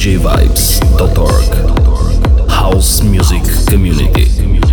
djvibes.org. House Music Community.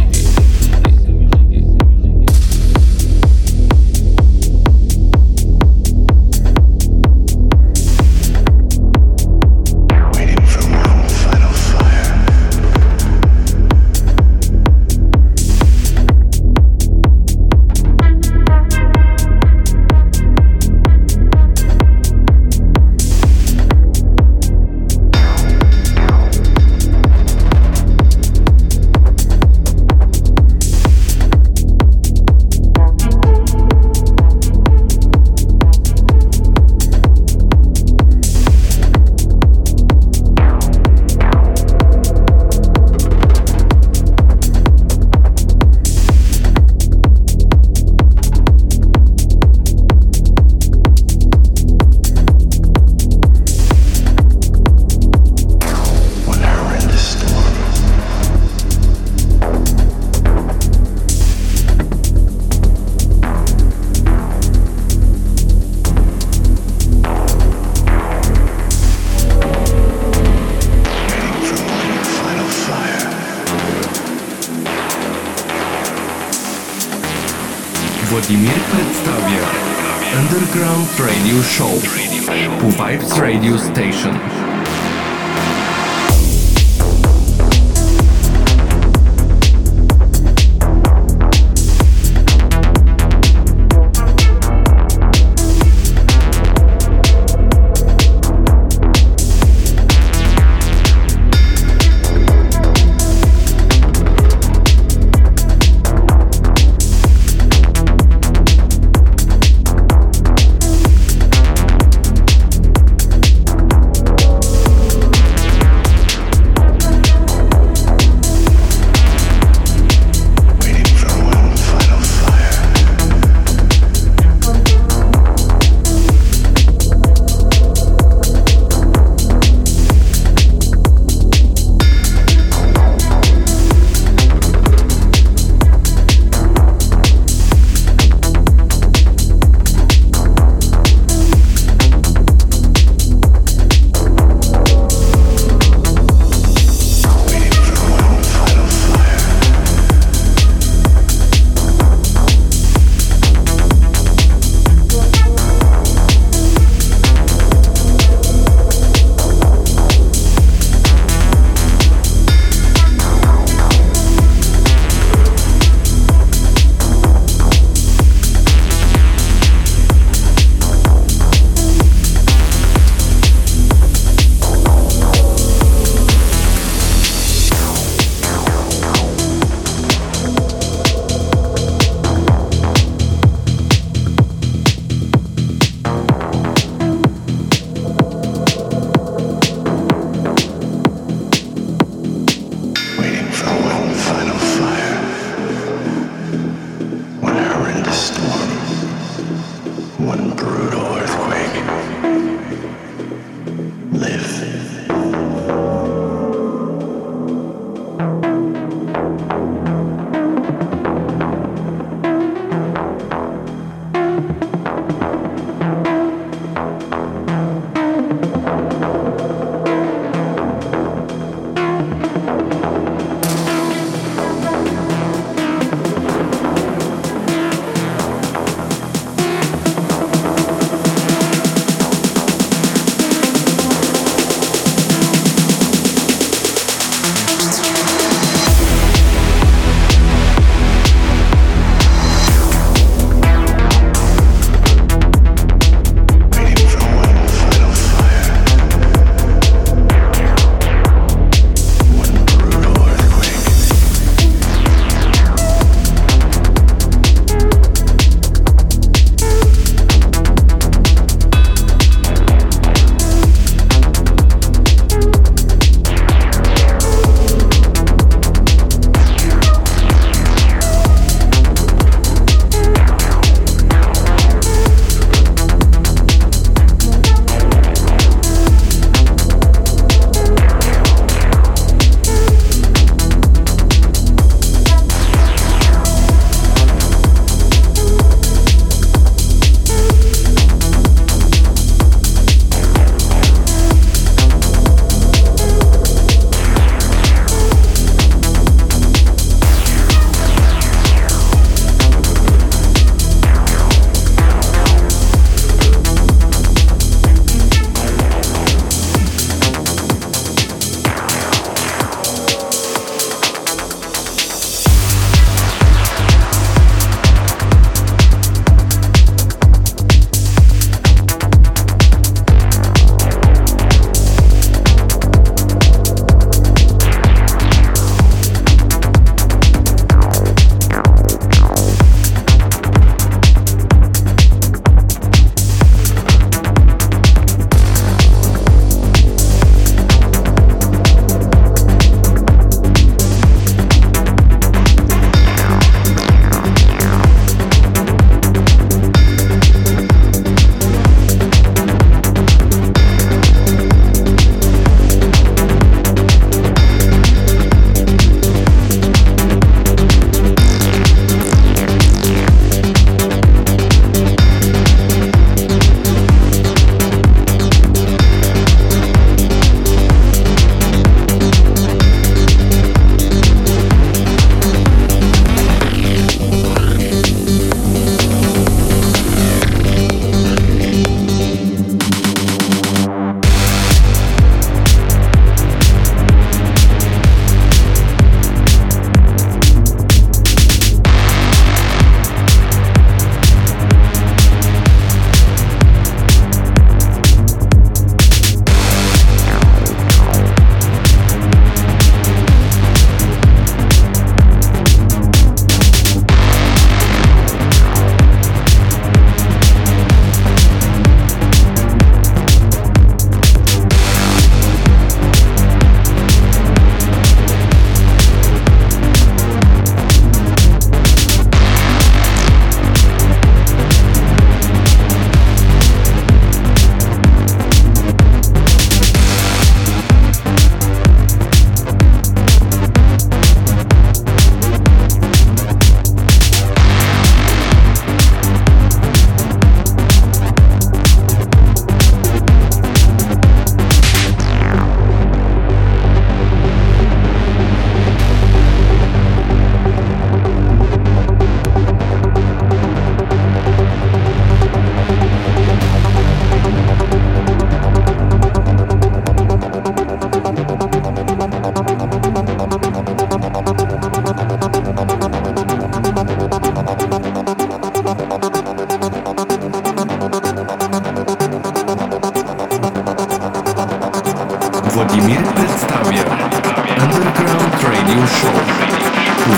Underground Radio Show.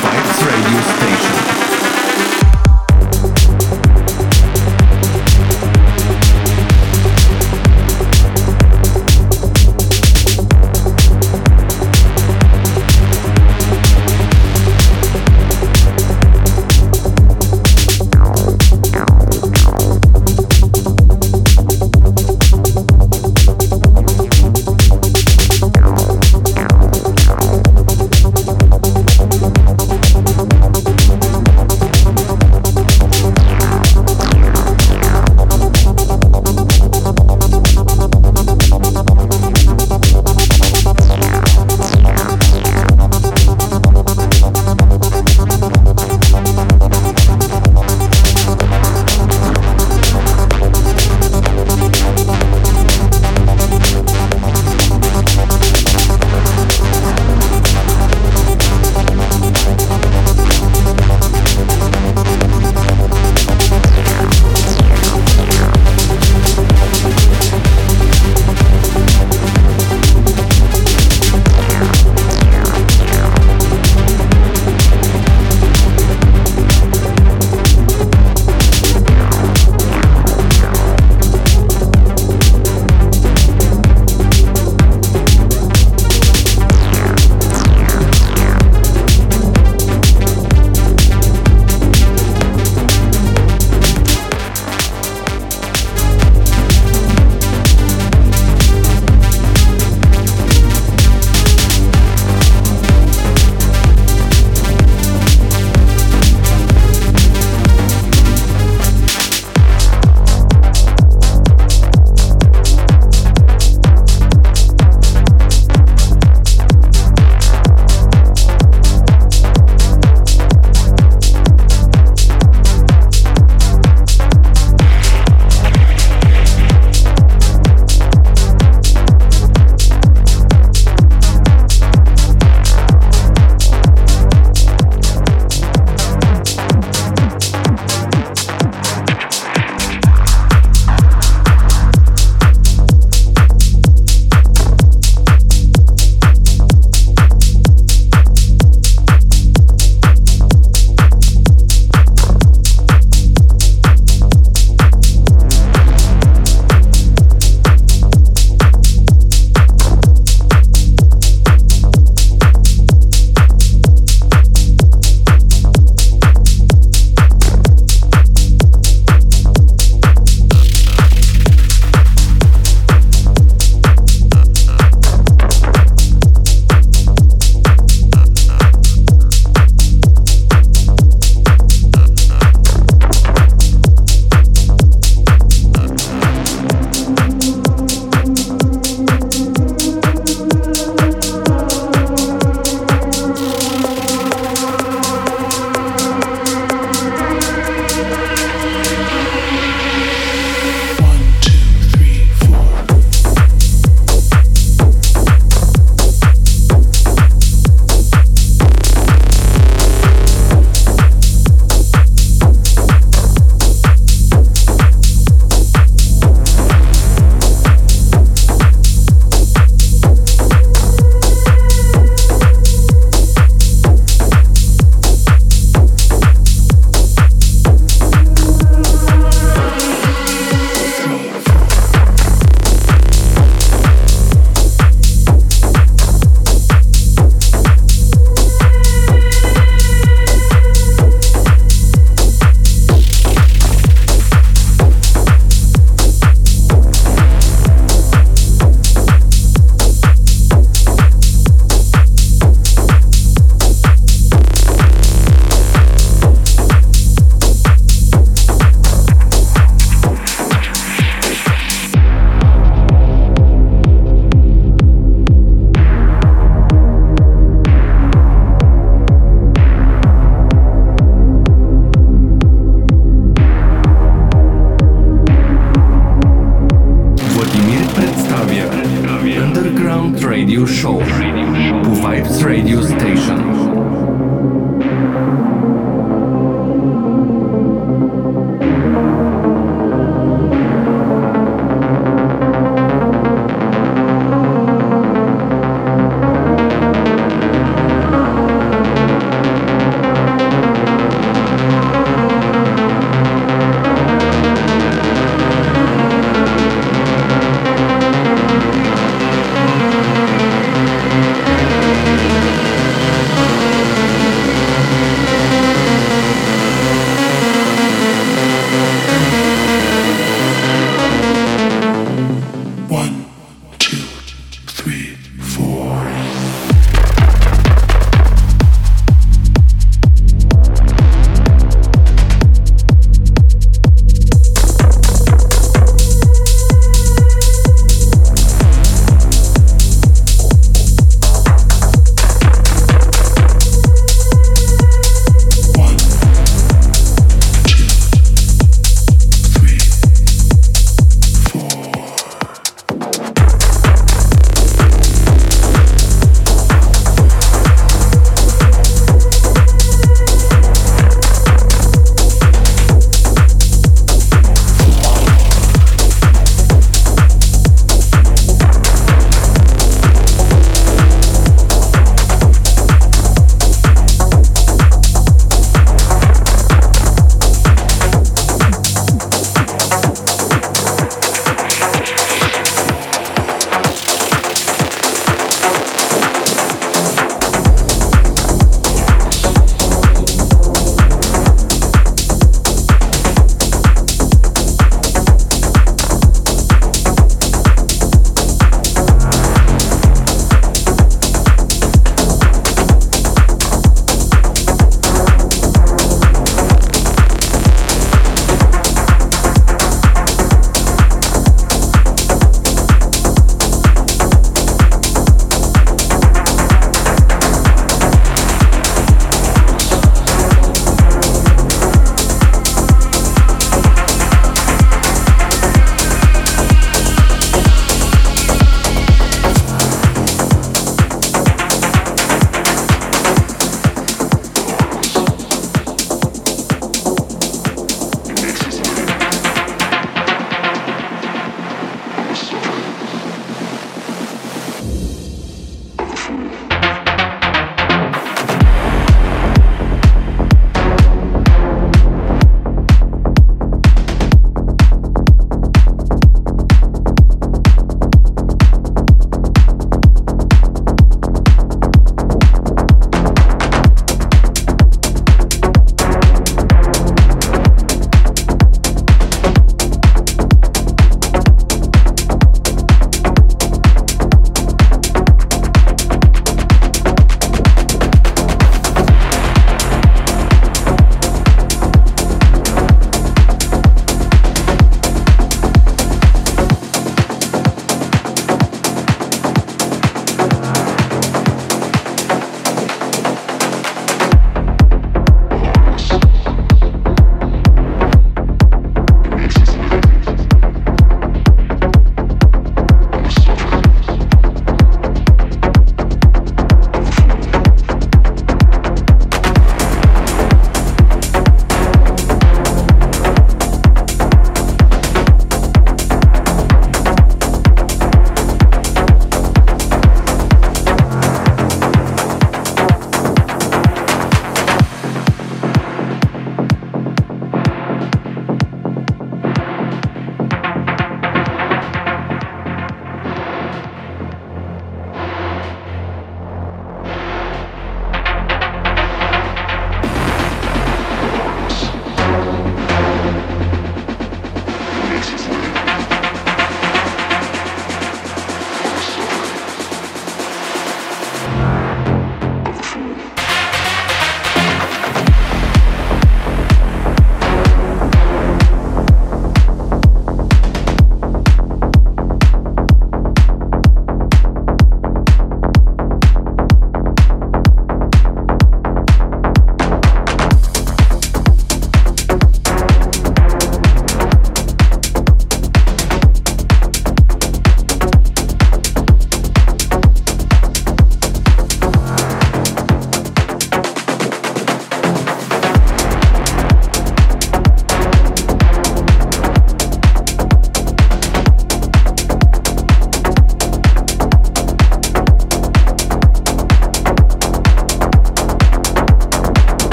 Vibes Radio Station.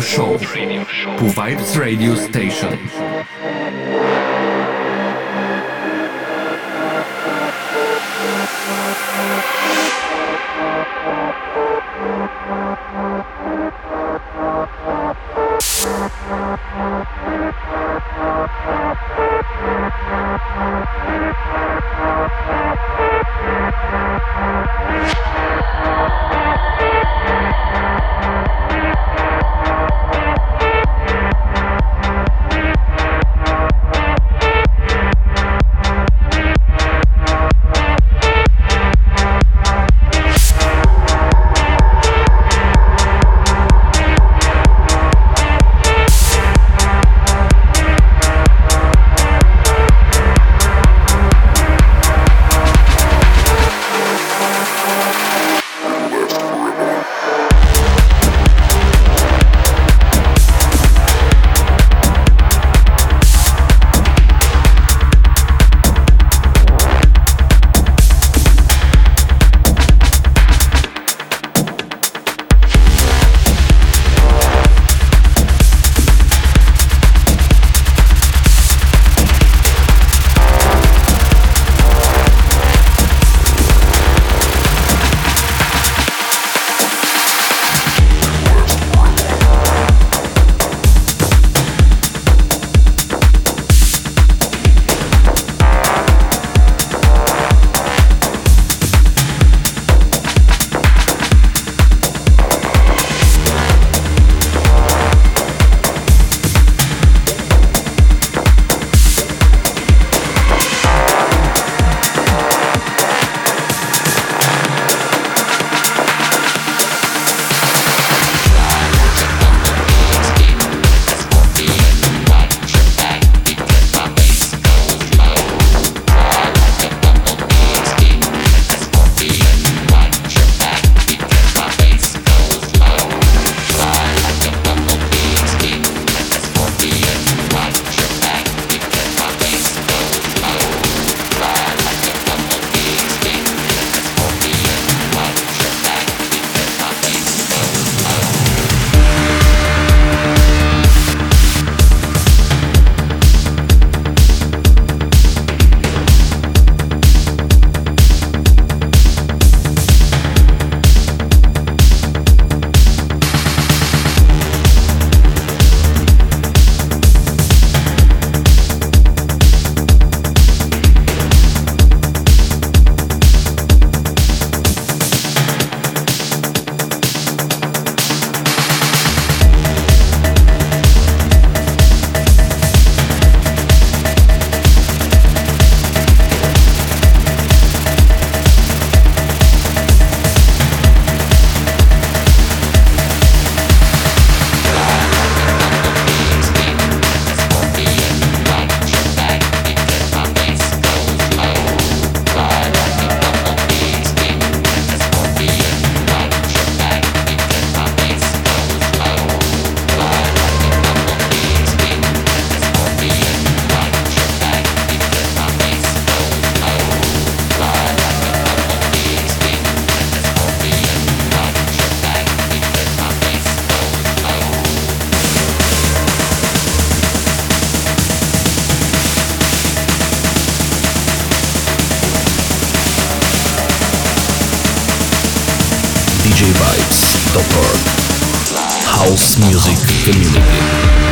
Show po Vibes Radio Station. Music Community.